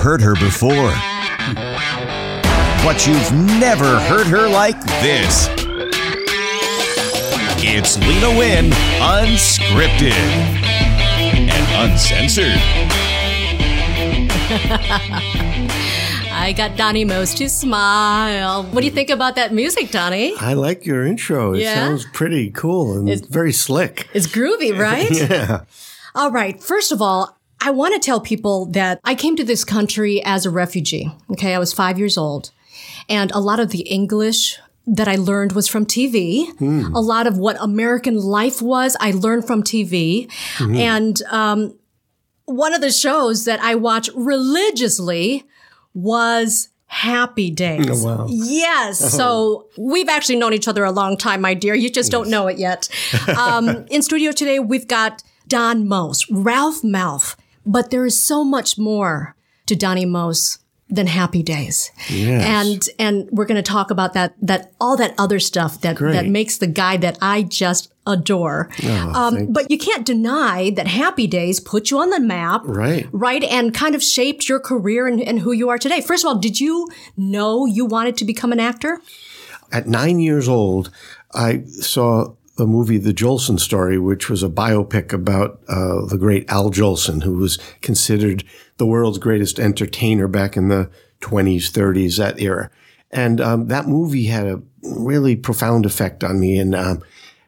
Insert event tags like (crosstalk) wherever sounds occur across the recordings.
heard her before. But you've never heard her like this. It's Lena Wynn, unscripted and uncensored. (laughs) I got Donnie Most to smile. What do you think about that music, Donnie? I like your intro. It Yeah? sounds pretty cool and It's- very slick. It's groovy, right? (laughs) Yeah. All right. First of all, I want to tell people that I came to this country as a refugee. Okay. I was five years old. And a lot of the English that I learned was from TV. A lot of what American life was, I learned from TV. And um, one of the shows that I watched religiously was Happy Days. Oh, wow. Yes. So we've actually known each other a long time, my dear. You just don't know it yet. Um, in studio today, we've got Don Most, Ralph Malph, but there is so much more to Donnie Most than Happy Days. Yes. And and we're going to talk about that that all that other stuff that that makes the guy that I just adore. um, but you can't deny that Happy Days put you on the map Right. right? And kind of shaped your career and, and who you are today. First of all, did you know you wanted to become an actor? At nine years old, I saw a movie, The Jolson Story, which was a biopic about uh, the great Al Jolson, who was considered the world's greatest entertainer back in the 20s, 30s, that era. And um, that movie had a really profound effect on me. And um,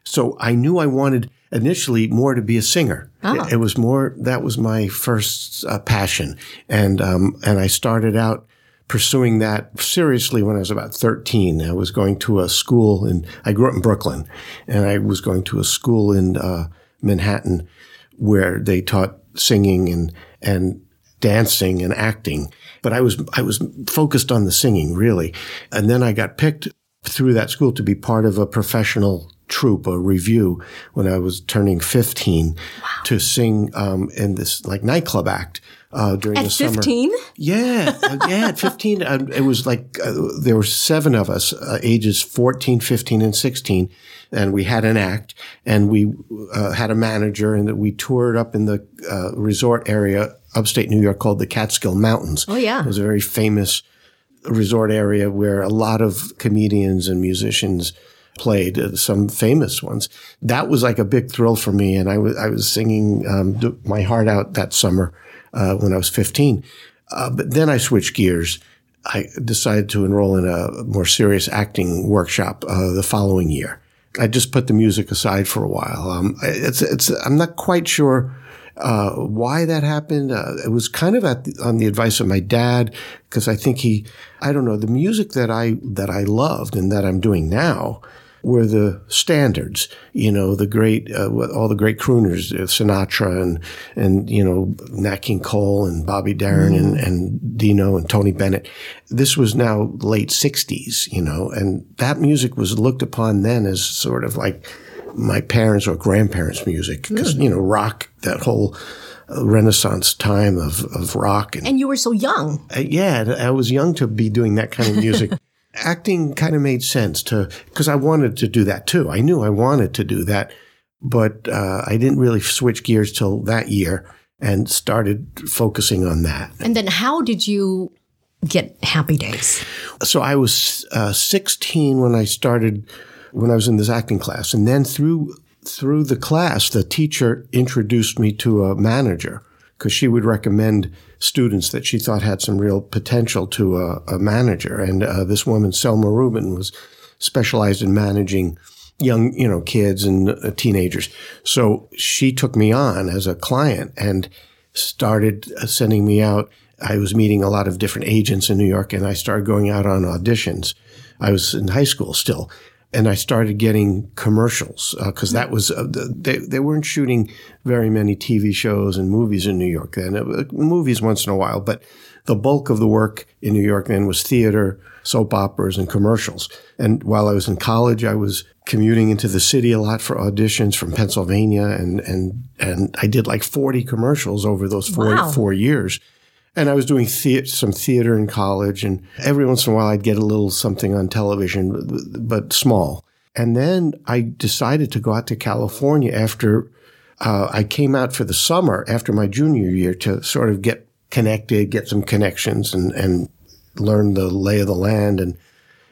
so I knew I wanted initially more to be a singer. It, it was more, that was my first uh, passion. And, um, and I started out pursuing that seriously when I was about 13. I was going to a school in, I grew up in Brooklyn and I was going to a school in, uh, Manhattan where they taught singing and, and dancing and acting. But I was, I was focused on the singing really. And then I got picked through that school to be part of a professional troupe, a review when I was turning 15 to sing, um, in this like nightclub act, uh, during the At summer. 15? Yeah, (laughs) uh, yeah. At 15, uh, it was like uh, there were seven of us, uh, ages 14, 15, and 16. And we had an act and we uh, had a manager and we toured up in the uh, resort area upstate New York called the Catskill Mountains. Oh, yeah. It was a very famous resort area where a lot of comedians and musicians played, uh, some famous ones. That was like a big thrill for me. And I was, I was singing um, my heart out that summer uh, when I was 15. Uh, but then I switched gears. I decided to enroll in a more serious acting workshop uh, the following year. I just put the music aside for a while. Um, it's, it's, I'm not quite sure uh, why that happened. Uh, it was kind of the, on the advice of my dad because I think he, I don't know, the music that I that I loved and that I'm doing now were the standards. You know, the great, uh, all the great crooners, uh, Sinatra and and you know Nat King Cole and Bobby Darin and, and Dino and Tony Bennett. This was now late '60s, you know, and that music was looked upon then as sort of like my parents' or grandparents' music because you know rock that whole uh, renaissance time of, of rock and And you were so young. uh, yeah, I was young to be doing that kind of music. (laughs) Acting kind of made sense to because I wanted to do that too. I knew I wanted to do that, but uh, I didn't really switch gears till that year and started focusing on that. And then how did you get Happy Days? So I was uh, 16 when I started when I was in this acting class, and then through through the class, the teacher introduced me to a manager because she would recommend students that she thought had some real potential to a, a manager. And uh, this woman, Selma Rubin, was specialized in managing young, you know, kids and uh, teenagers. So she took me on as a client and started uh, sending me out. I was meeting a lot of different agents in New York and I started going out on auditions. I was in high school still. And I started getting commercials because that was uh, they they weren't shooting very many TV shows and movies in New York then. It movies once in a while, but the bulk of the work in New York then was theater, soap operas, and commercials. And while I was in college, I was commuting into the city a lot for auditions from Pennsylvania, and and and I did like forty commercials over those four Wow. four years. And I was doing thea- some theater in college, and every once in a while I'd get a little something on television, but, but small. And then I decided to go out to California after uh, I came out for the summer after my junior year to sort of get connected, get some connections, and and learn the lay of the land and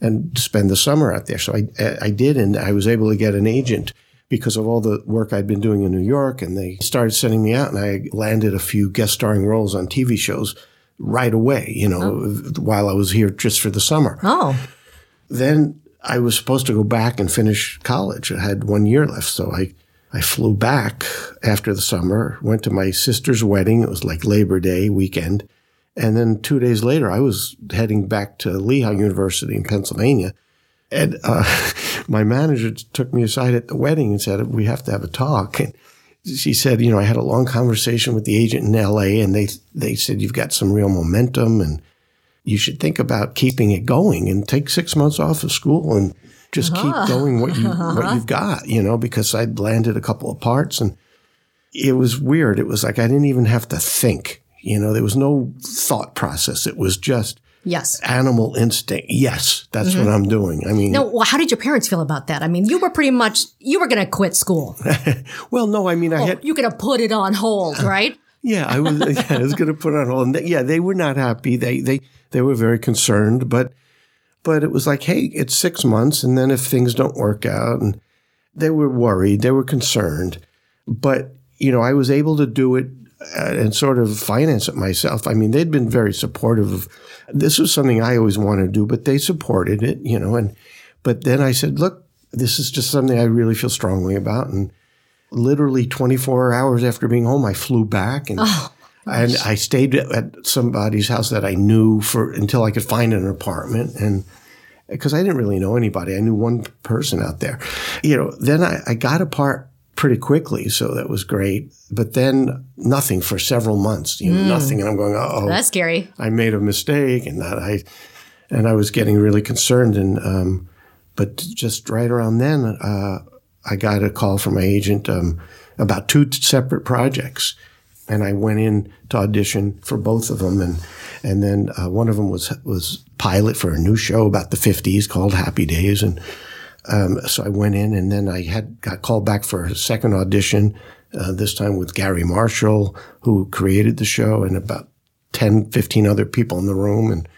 and spend the summer out there. So I I did, and I was able to get an agent because of all the work I'd been doing in New York, and they started sending me out, and I landed a few guest starring roles on TV shows right away. You know, oh. while I was here just for the summer. Oh. Then I was supposed to go back and finish college. I had one year left, so I I flew back after the summer, went to my sister's wedding. It was like Labor Day weekend. And then two days later, I was heading back to Lehigh University in Pennsylvania. And uh, (laughs) my manager took me aside at the wedding and said, We have to have a talk. And she said, You know, I had a long conversation with the agent in LA, and they, they said, You've got some real momentum, and you should think about keeping it going and take six months off of school and just uh-huh. keep going what you what you've got, you know, because I'd landed a couple of parts and it was weird. It was like I didn't even have to think. You know, there was no thought process. It was just yes, animal instinct. Yes, that's mm-hmm. what I'm doing. I mean, no. Well, how did your parents feel about that? I mean, you were pretty much you were going to quit school. (laughs) well, no. I mean, I oh, had you going to put it on hold, right? yeah, I was. (laughs) Yeah, I was going to put it on hold. And they, yeah, they were not happy. They they they were very concerned, but but it was like, hey, it's six months. And then if things don't work out, and they were worried, they were concerned. But, you know, I was able to do it uh, Uh, and sort of finance it myself. I mean, they'd been very supportive of this was something I always wanted to do, but they supported it, you know, and but then I said, look, this is just something I really feel strongly about. And literally 24 hours after being home, I flew back and oh. And I stayed at somebody's house that I knew for until I could find an apartment. And uh, because I didn't really know anybody, I knew one person out there. You know, then I, I got apart pretty quickly, so that was great. But then nothing for several months, you know, mm. nothing. And I'm going, oh, that's scary. I made a mistake, and that I, and I was getting really concerned. And um, but just right around then, uh, I got a call from my agent um, about two separate projects and I went in to audition for both of them, and and then uh, one of them was was pilot for a new show about the '50s called Happy Days, and um, so I went in, and then I had got called back for a second audition, uh, this time with Garry Marshall, who created the show, and about 10, 15 other people in the room, and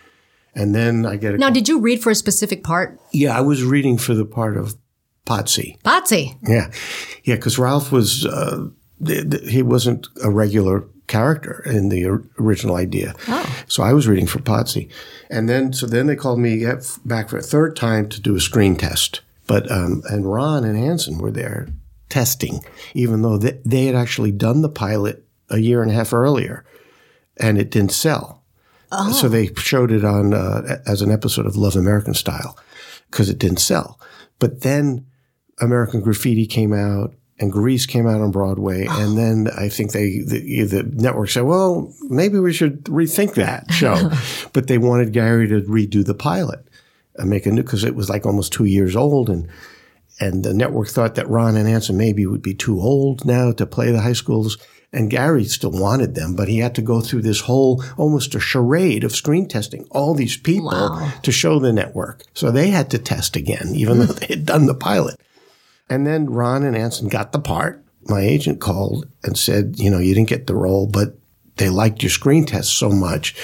and then I get a now. Call. Did you read for a specific part? Yeah, I was reading for the part of Potsy. Potsy. Yeah, yeah, because Ralph was. Uh, he wasn't a regular character in the original idea. Oh. So I was reading for Potsy. And then, so then they called me back for a third time to do a screen test. But, um, and Ron and Anson were there testing, even though they, they had actually done the pilot a year and a half earlier and it didn't sell. Oh. So they showed it on, uh, as an episode of Love American Style because it didn't sell. But then American Graffiti came out and Grease came out on Broadway, oh. and then I think they the, the, network said, "Well, maybe we should rethink that show," (laughs) but they wanted Garry to redo the pilot Uh, make a new because it was like almost two years old, and and the network thought that Ron and Anson maybe would be too old now to play the high schools. And Garry still wanted them, but he had to go through this whole almost a charade of screen testing all these people wow. to show the network. So they had to test again, (laughs) even though they had done the pilot. And then Ron and Anson got the part. My agent called and said, you know, you didn't get the role, but they liked your screen test so much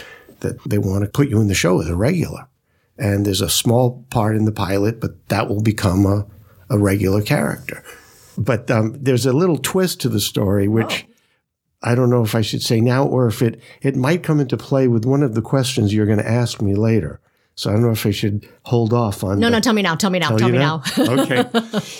that they want to put you in the show as a regular. And there's a small part in the pilot, but that will become a, a regular character. But um, there's a little twist to the story, which oh. I don't know if I should say now or if it, it might come into play with one of the questions you're going to ask me later. So I don't know if I should hold off on. No, no, tell me now. Tell me now. Tell, tell me now. now. (laughs) okay.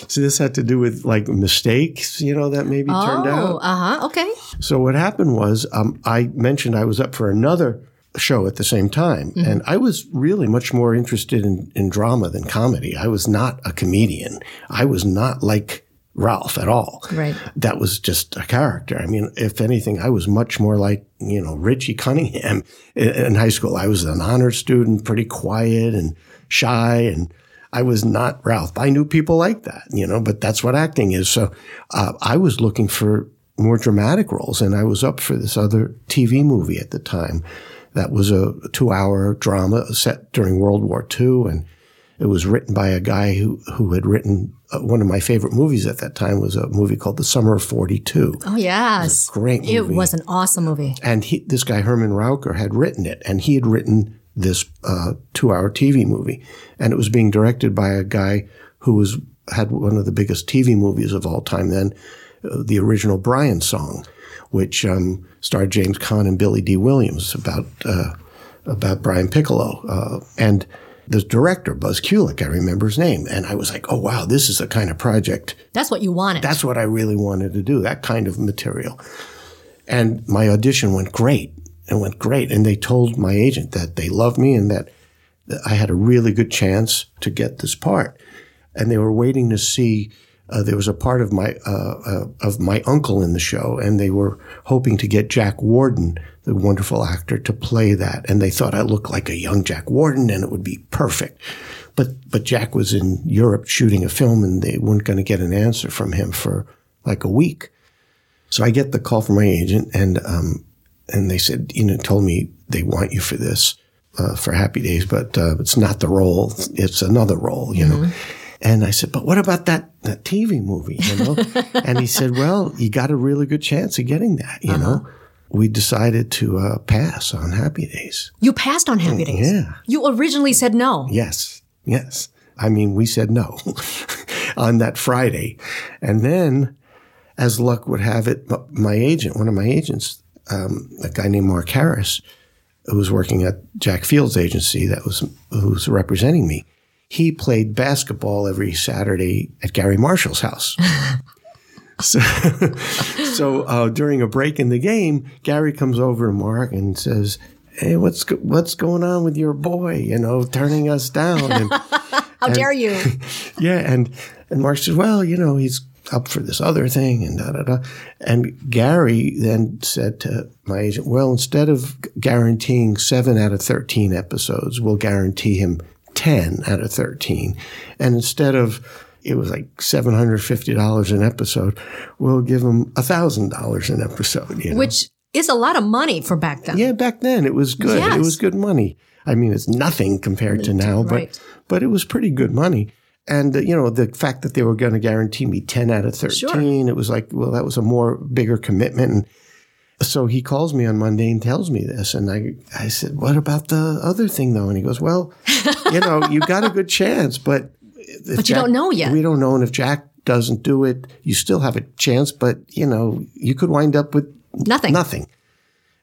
So this had to do with like mistakes, you know, that maybe oh, turned out. Oh, uh huh. Okay. So what happened was, um, I mentioned I was up for another show at the same time, mm-hmm. and I was really much more interested in, in drama than comedy. I was not a comedian. I was not like Ralph at all. Right. That was just a character. I mean, if anything, I was much more like, you know, Richie Cunningham (laughs) in, in high school. I was an honor student, pretty quiet and shy and I was not Ralph. I knew people like that, you know, but that's what acting is. So uh, I was looking for more dramatic roles, and I was up for this other TV movie at the time that was a two hour drama set during World War II. And It was written by a guy who, who had written uh, one of my favorite movies at that time was a movie called The Summer of 42. Oh, yes. great It was an awesome movie. And he, this guy, Herman Raucher, had written it, and he had written this uh, two-hour TV movie, and it was being directed by a guy who was had one of the biggest TV movies of all time then, uh, the original Brian song, which um, starred James Caan and Billy Dee Williams about uh, about Brian Piccolo, uh, and the director Buzz Kulik, I remember his name, and I was like, oh wow, this is the kind of project That's what you wanted. that's what I really wanted to do, that kind of material. And my audition went great. It went great. And they told my agent that they loved me and that, that I had a really good chance to get this part. And they were waiting to see. Uh, there was a part of my uh, uh, of my uncle in the show, and they were hoping to get Jack Warden, the wonderful actor, to play that. And they thought I looked like a young Jack Warden, and it would be perfect. But but Jack was in Europe shooting a film, and they weren't going to get an answer from him for like a week. So I get the call from my agent, and um, and they said, you know, told me they want you for this uh, for Happy Days, but uh, it's not the role; it's another role, you know. And I said, but what about that that TV movie, you know? (laughs) and he said, well, you got a really good chance of getting that, you know. We decided to uh, pass on Happy Days. you passed on Happy Days. Yeah. You originally said no. Yes, yes. I mean, we said no (laughs) on that Friday. And then, as luck would have it, my agent, one of my agents, um, a guy named Mark Harris, who was working at Jack Field's agency that was who was representing me, he played basketball every Saturday at Garry Marshall's house. (laughs) So, (laughs) so uh, during a break in the game, Garry comes over to Mark and says, "Hey, what's go- what's going on with your boy? You know, turning us down." (laughs) And How dare you? yeah, and and Mark says, "Well, you know, he's up for this other thing," and da da da. And Garry then said to my agent, "Well, instead of guaranteeing seven out of thirteen episodes, we'll guarantee him ten out of thirteen, and instead of." It was like seven hundred fifty dollars an episode. We'll give thousand dollars an episode. You know? Which is a lot of money for back then. Yeah, back then it was good. Yes. It was good money. I mean, it's nothing compared to now, but Right. but it was pretty good money. And uh, you know, the fact that they were going to guarantee me ten out of thirteen, sure. it was like, well, that was a more bigger commitment. And so he calls me on Monday and tells me this, and I I said, what about the other thing though? And he goes, well, (laughs) you know, you got a good chance, but But you don't know yet. We don't know, and if Jack doesn't do it, you still have a chance, but you know, you could wind up with Nothing. Nothing.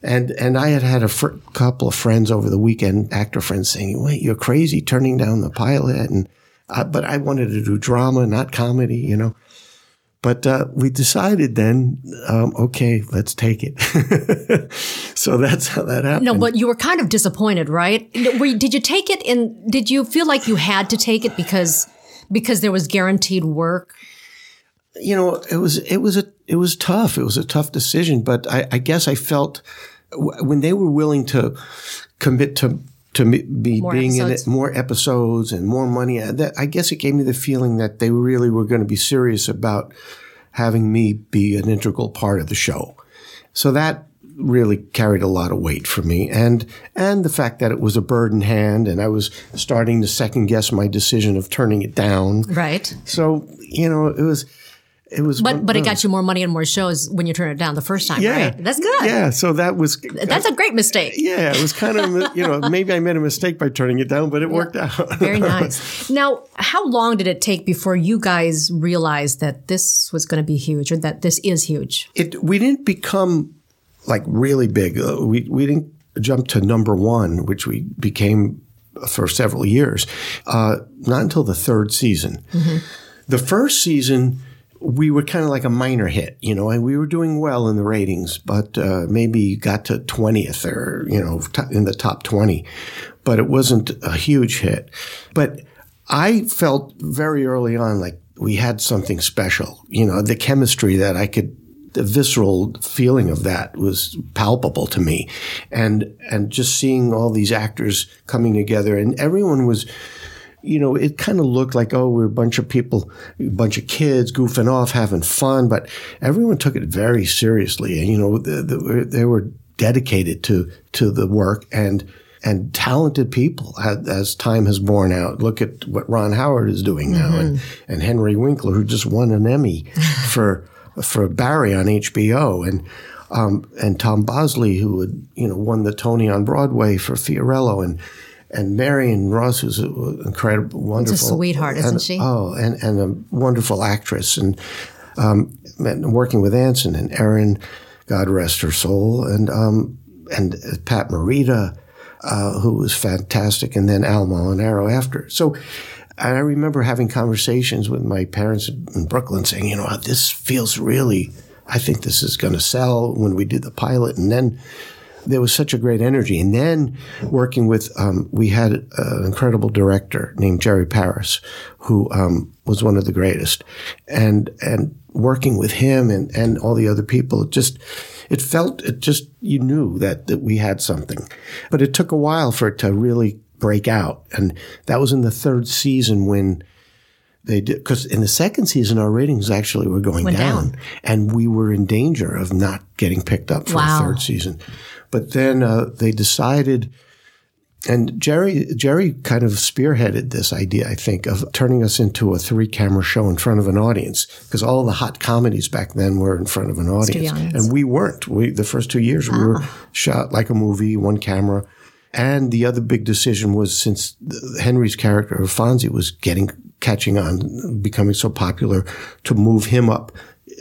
And and I had had a fr- couple of friends over the weekend, actor friends, saying, "Wait, you're crazy turning down the pilot." And uh, but I wanted to do drama, not comedy, you know. But uh, we decided then, um, okay, let's take it. (laughs) so that's how that happened. No, but you were kind of disappointed, right? Did you take it and did you feel like you had to take it because because there was guaranteed work? you know, it was it was a it was tough. It was a tough decision, but I, I guess I felt when they were willing to commit to to me, be More being episodes. in it, more episodes and more money. uh, That I guess it gave me the feeling that they really were going to be serious about having me be an integral part of the show. So that really carried a lot of weight for me, and and the fact that it was a bird in hand, and I was starting to second guess my decision of turning it down. Right. So you know, it was. It was But one- but it got you more money and more shows when you turn it down the first time, yeah, right? That's good. Yeah, so that was That's a great mistake. yeah, it was kind of (laughs) you know maybe I made a mistake by turning it down, but it worked out. (laughs) Very nice. Now, how long did it take before you guys realized that this was going to be huge or that this is huge? it we didn't become like really big. Uh, We we didn't jump to number one, which we became for several years. Uh, not until the third season. The first season. We were kind of like a minor hit, you know, and we were doing well in the ratings, but uh, maybe got to 20th or, you know, in the top 20, but it wasn't a huge hit. But I felt very early on like we had something special, you know, the chemistry that I could the visceral feeling of that was palpable to me and and just seeing all these actors coming together and everyone was you know it kind of looked like oh we're a bunch of people a bunch of kids goofing off having fun but everyone took it very seriously. And you know the, the, they were dedicated to to the work and and talented people as, as time has borne out. Look at what Ron Howard is doing now, and, and Henry Winkler, who just won an Emmy (laughs) for for Barry on HBO, and um, and Tom Bosley, who had you know won the Tony on Broadway for Fiorello, and and Marion Ross, who's an incredible, wonderful, it's a sweetheart, isn't and- she? Oh, and and a wonderful actress, and um, working with Anson and Erin, God rest her soul, and um, and Pat Morita, uh, who was fantastic, and then Al Molinaro after. So. I remember having conversations with my parents in Brooklyn saying, you know, this feels really, I think this is going to sell when we do the pilot. And then there was such a great energy. And then working with, um, we had an incredible director named Jerry Paris, who um, was one of the greatest. And, and working with him and, and all the other people, it just, it felt, it just, you knew that, that we had something. But it took a while for it to really break out. And that was in the third season when they did, because in the second season, our ratings actually were going down, down. and we were in danger of not getting picked up for Wow. a third season. But then uh, they decided, and Jerry Jerry kind of spearheaded this idea, I think, of turning us into a three camera show in front of an audience, because all the hot comedies back then were in front of an audience, and we weren't. We the first two years we were shot like a movie, one camera. And the other big decision was since Henry's character of Fonzie was getting catching on, becoming so popular, to move him up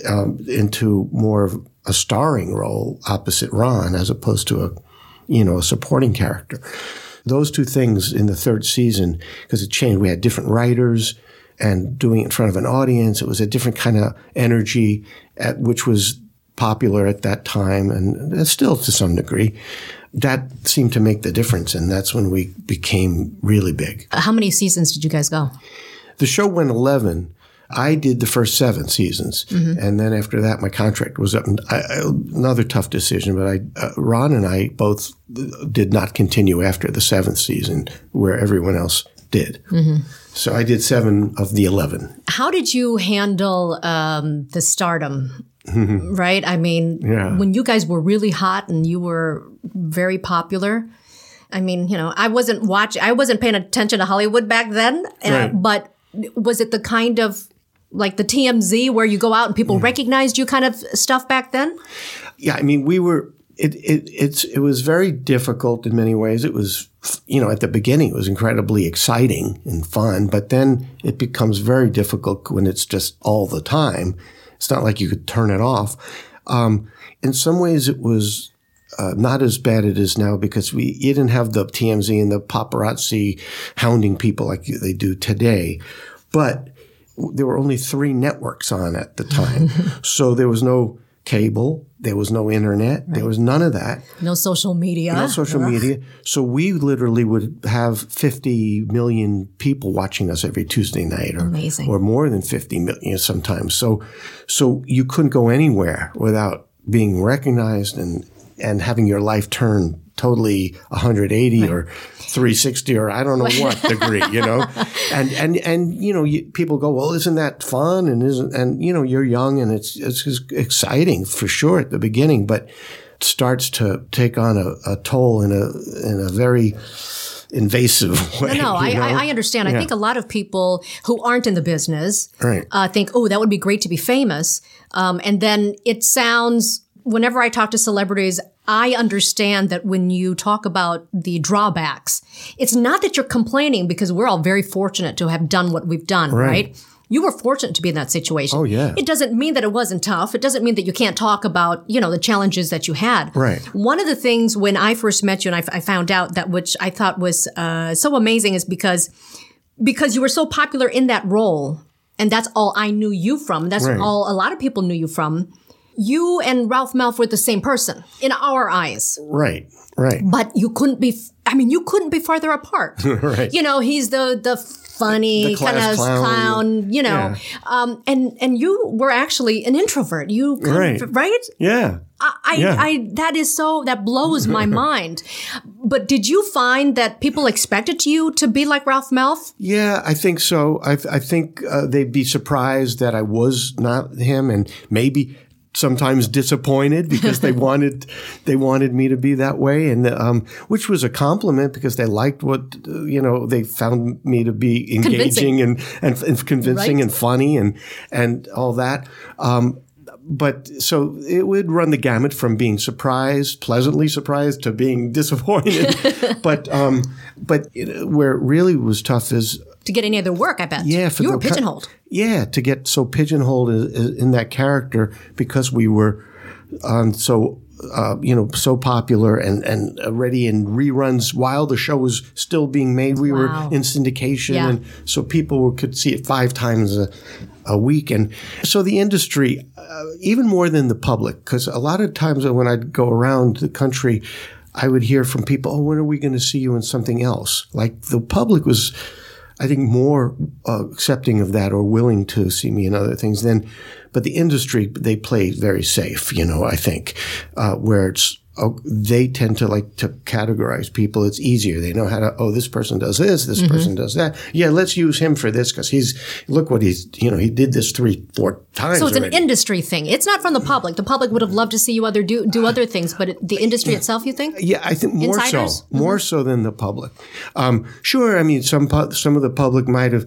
um, into more of a starring role opposite Ron, as opposed to a you know a supporting character. Those two things in the third season, because it changed. We had different writers and doing it in front of an audience. It was a different kind of energy, at, which was popular at that time and still to some degree. That seemed to make the difference, and that's when we became really big. How many seasons did you guys go? The show went 11. I did the first seven seasons, and then after that, my contract was up. And I, I- another tough decision, but I, uh, Ron and I both did not continue after the seventh season, where everyone else did. So I did seven of the 11. How did you handle um, the stardom? (laughs) right? I mean, Yeah. when you guys were really hot and you were very popular. I mean, you know, I wasn't watching, I wasn't paying attention to Hollywood back then, uh, but was it the kind of like the TMZ where you go out and people recognized you kind of stuff back then? Yeah, I mean, we were. It, it it's it was very difficult in many ways. It was you know at the beginning it was incredibly exciting and fun, but then it becomes very difficult when it's just all the time. It's not like you could turn it off. Um, in some ways, it was uh, not as bad it is now because we you didn't have the TMZ and the paparazzi hounding people like they do today, but there were only three networks on at the time, (laughs) so there was no cable, there was no internet, there was none of that, No social media. no social media. So we literally would have 50 million people watching us every Tuesday night, or Amazing. or more than 50 million sometimes. So so you couldn't go anywhere without being recognized and and having your life turn totally 180 or 360 or I don't know what degree, you know, (laughs) and and and you know, you, people go, well, isn't that fun? And isn't and you know, you're young and it's it's exciting for sure at the beginning, but it starts to take on a, a toll in a in a very invasive (laughs) way. No, I. I, I understand. I think a lot of people who aren't in the business Right. uh, think, oh, that would be great to be famous. Um, and then it sounds, whenever I talk to celebrities, I understand that when you talk about the drawbacks, it's not that you're complaining because we're all very fortunate to have done what we've done, right? You were fortunate to be in that situation. Oh, yeah. It doesn't mean that it wasn't tough. It doesn't mean that you can't talk about, you know, the challenges that you had. Right. One of the things when I first met you and I, I found out that which I thought was uh, so amazing is because because you were so popular in that role, and that's all I knew you from. That's Right. all a lot of people knew you from. You and Ralph Malph were the same person in our eyes, right, right. but you couldn't be. I mean, you couldn't be farther apart. (laughs) Right. You know, he's the the funny kind of clown. clown. You know, Yeah. um, and and you were actually an introvert. You kind Right. of, right? Yeah. I, Yeah. I that is so that blows my (laughs) mind. But did you find that people expected you to be like Ralph Malph? Yeah, I think so. I, I think uh, they'd be surprised that I was not him, and maybe sometimes disappointed because they (laughs) wanted they wanted me to be that way, and um, which was a compliment because they liked what you know they found me to be engaging and, and and convincing Right. and funny and and all that. Um, but so it would run the gamut from being surprised, pleasantly surprised, to being (laughs) disappointed. (laughs) but um, but it, where it really was tough is To get any other work, I bet. yeah, for you were pigeonholed. Yeah, to get so pigeonholed i- i- in that character because we were um, so uh, you know so popular and and already in reruns while the show was still being made. We Wow. were in syndication, Yeah. and so people could see it five times a, a week. And so the industry, uh, even more than the public, because a lot of times when I'd go around the country. I would hear from people, "Oh, when are we going to see you in something else?" Like the public was I think more uh, accepting of that or willing to see me in other things than, but the industry they play very safe. You know, I think uh, where it's oh, they tend to like to categorize people. It's easier. They know how to. Oh, this person does this. This person does that. Yeah, let's use him for this because he's look what he's you know he did this three four times. So it's an industry thing. It's not from the public. The public would have loved to see you other do do other things, but it, the industry itself, you think? Yeah, I think more Insiders? so, more so than the public. Um, sure, I mean some some of the public might have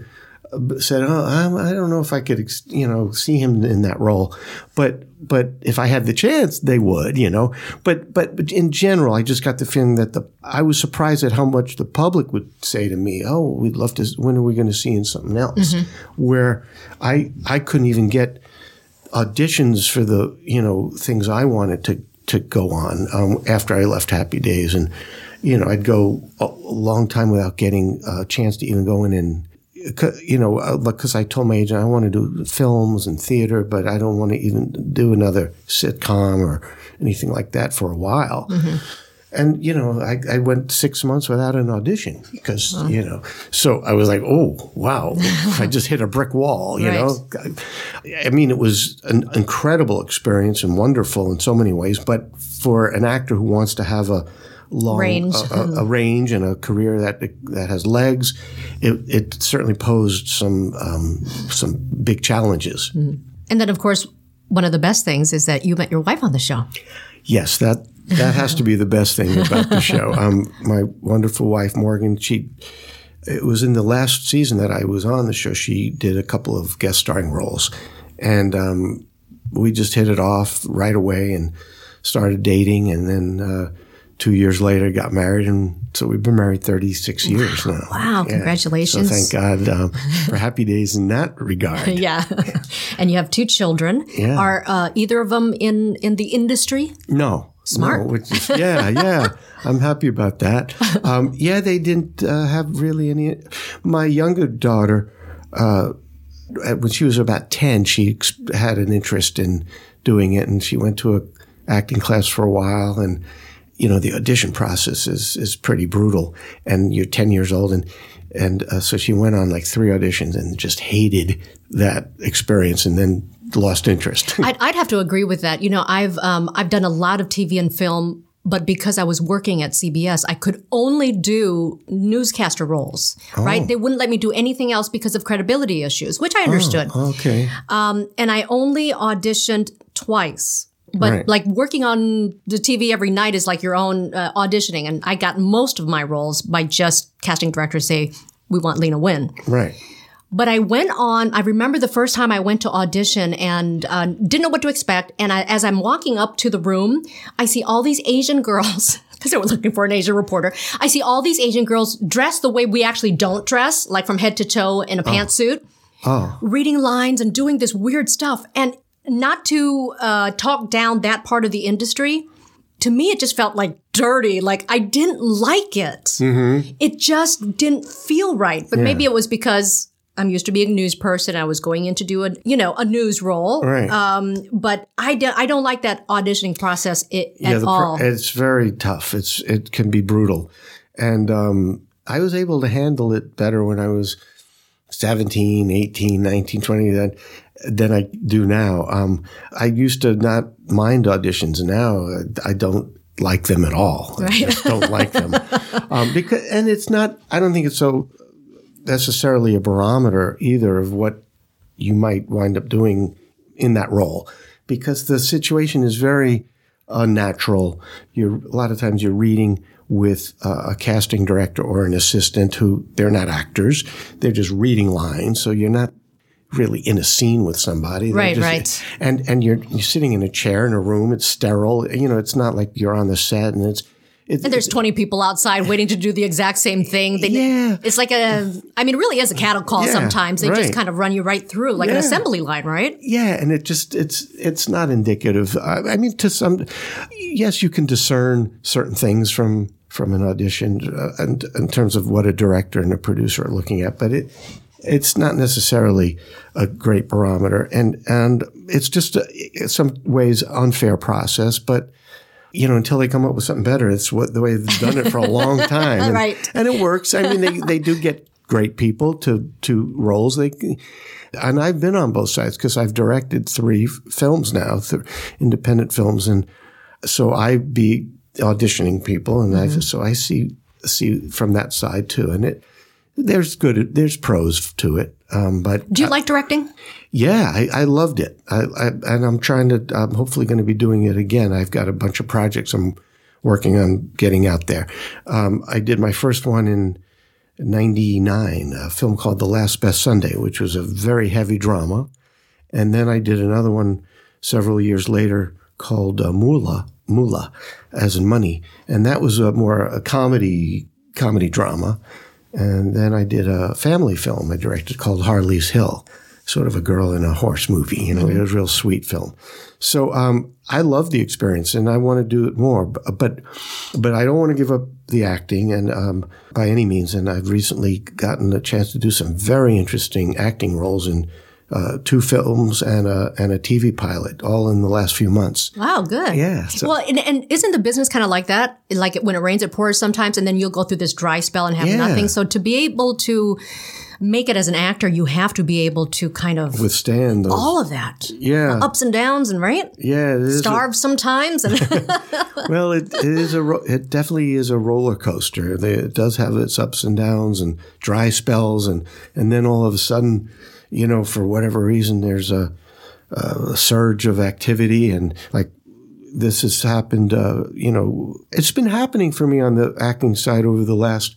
said, "Oh, I'm, don't know if I could, you know, see him in that role," but but if I had the chance, they would, you know. But but, but in general, I just got the feeling that the I was surprised at how much the public would say to me, "Oh, we'd love to. When are we going to see in something else?" Where I I couldn't even get auditions for the you know things I wanted to to go on um, after I left Happy Days, and you know I'd go a long time without getting a chance to even go in and. You know, uh, because I told my agent I want to do films and theater, but I don't want to even do another sitcom or anything like that for a while. And you know, I, I went six months without an audition because you know. So I was like, "Oh, wow! I just hit a brick wall." You Right. know, I mean, it was an incredible experience and wonderful in so many ways. But for an actor who wants to have a long Range. a, a, a range and a career that that has legs, it, it certainly posed some um, some big challenges. And then, of course, one of the best things is that you met your wife on the show. Yes, that that has to be the best thing about the show. (laughs) Um, my wonderful wife Morgan, she it was in the last season that I was on the show. She did a couple of guest starring roles, and um, we just hit it off right away and started dating. And then uh, two years later, got married, and so we've been married thirty six years now. Wow, congratulations. So thank God um, for (laughs) happy days in that regard. (laughs) Yeah, (laughs) and you have two children. Yeah. Are uh, either of them in in the industry? No. Smart. No, which is, yeah, yeah. I'm happy about that. Um, yeah, they didn't uh, have really any. My younger daughter, uh, when she was about 10, she had an interest in doing it and she went to a acting class for a while and you know the audition process is is pretty brutal and you're 10 years old and and uh, so she went on like three auditions and just hated that experience and then lost interest. (laughs) I'd, I'd have to agree with that. You know, I've um, I've done a lot of TV and film, but because I was working at CBS, I could only do newscaster roles. Right? They wouldn't let me do anything else because of credibility issues, which I understood. okay. and I only auditioned twice. But Right. like working on the TV every night is like your own uh, auditioning, and I got most of my roles by just casting directors say we want Lena Wynn. Right. But I went on. I remember the first time I went to audition and uh, didn't know what to expect. And I, as I'm walking up to the room, I see all these Asian girls. (laughs) Because they were looking for an Asian reporter. I see all these Asian girls dressed the way we actually don't dress, like from head to toe in a pantsuit reading lines and doing this weird stuff. And not to uh, talk down that part of the industry, to me, it just felt like dirty. Like I didn't like it. It just didn't feel right. But maybe it was because I'm used to being a news person. I was going in to do a, you know, a news role. Right. But I, do, I don't like that auditioning process it, at the pro- all. it's very tough. It's it can be brutal, and um, I was able to handle it better when I was 17, 18, 19, 20 than than I do now. Um, I used to not mind auditions. Now I don't like them at all. I just don't like them (laughs) um, because, and it's not. I don't think it's so necessarily a barometer either of what you might wind up doing in that role because the situation is very unnatural. You're a lot of times you're reading with uh, a casting director or an assistant who they're not actors; they're just reading lines. So you're not really in a scene with somebody. They're Right, just- right. And and you're you're sitting in a chair in a room. It's sterile. You know, it's not like you're on the set and it's. It's, And there's 20 people outside waiting to do the exact same thing. They, Yeah. It's like a, I mean, it really is a cattle call Yeah, sometimes. They just kind of run you right through like an assembly line, right? Yeah, and it just it's it's not indicative. I, I mean, to some, yes, you can discern certain things from from an audition, uh, and in terms of what a director and a producer are looking at, but it it's not necessarily a great barometer, and and it's just a, in some ways unfair process, but. You know, until they come up with something better, it's what the way they've done it for a long (laughs) time, and, Right. And it works. I mean, they, they do get great people to to roles. They and I've been on both sides because I've directed three f- films now, th- independent films, and so I be auditioning people, and Mm-hmm. I so I see see from that side too, and it there's good there's pros to it, um, but Do you like directing? yeah, I, I loved it, I, I, and I'm trying to. I'm hopefully going to be doing it again. I've got a bunch of projects I'm working on getting out there. Um, I did my first one in '99, a film called The Last Best Sunday, which was a very heavy drama, and then I did another one several years later called uh, Moola, Moola, as in money, and that was a more a comedy comedy drama. And then I did a family film I directed called Harley's Hill, sort of a girl in a horse movie. You know, it was a real sweet film. So um, I love the experience, and I want to do it more. But but I don't want to give up the acting, and um, by any means. And I've recently gotten a chance to do some very interesting acting roles in uh, two films and a and a TV pilot, all in the last few months. Wow, good. Yeah, so- well, and, and isn't the business kind of like that? Like when it rains, it pours sometimes, and then you'll go through this dry spell and have Yeah. nothing. So to be able to make it as an actor, you have to be able to kind of Withstand those. all of that. yeah, Ups and downs, and right? yeah. it is a- Starve sometimes. And (laughs) Well, it, it is a ro- it definitely is a roller coaster. It does have its ups and downs and dry spells, and and then all of a sudden, you know, for whatever reason, there's a, a surge of activity, and like this has happened. Uh, you know, it's been happening for me on the acting side over the last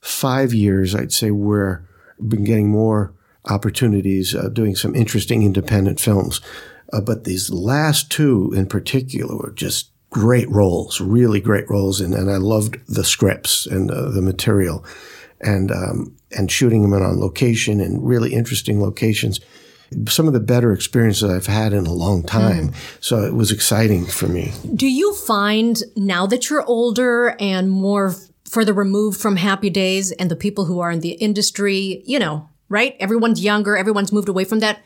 five years. I'd say where I've been getting more opportunities, uh, doing some interesting independent films. Uh, but these last two in particular were just great roles, really great roles, and, and I loved the scripts and uh, the material, and um, and shooting them on location in really interesting locations. Some of the better experiences I've had in a long time. Hmm. So it was exciting for me. do you find now that you're older and more further removed from happy days and the people who are in the industry, you know, right? Everyone's younger, everyone's moved away from that.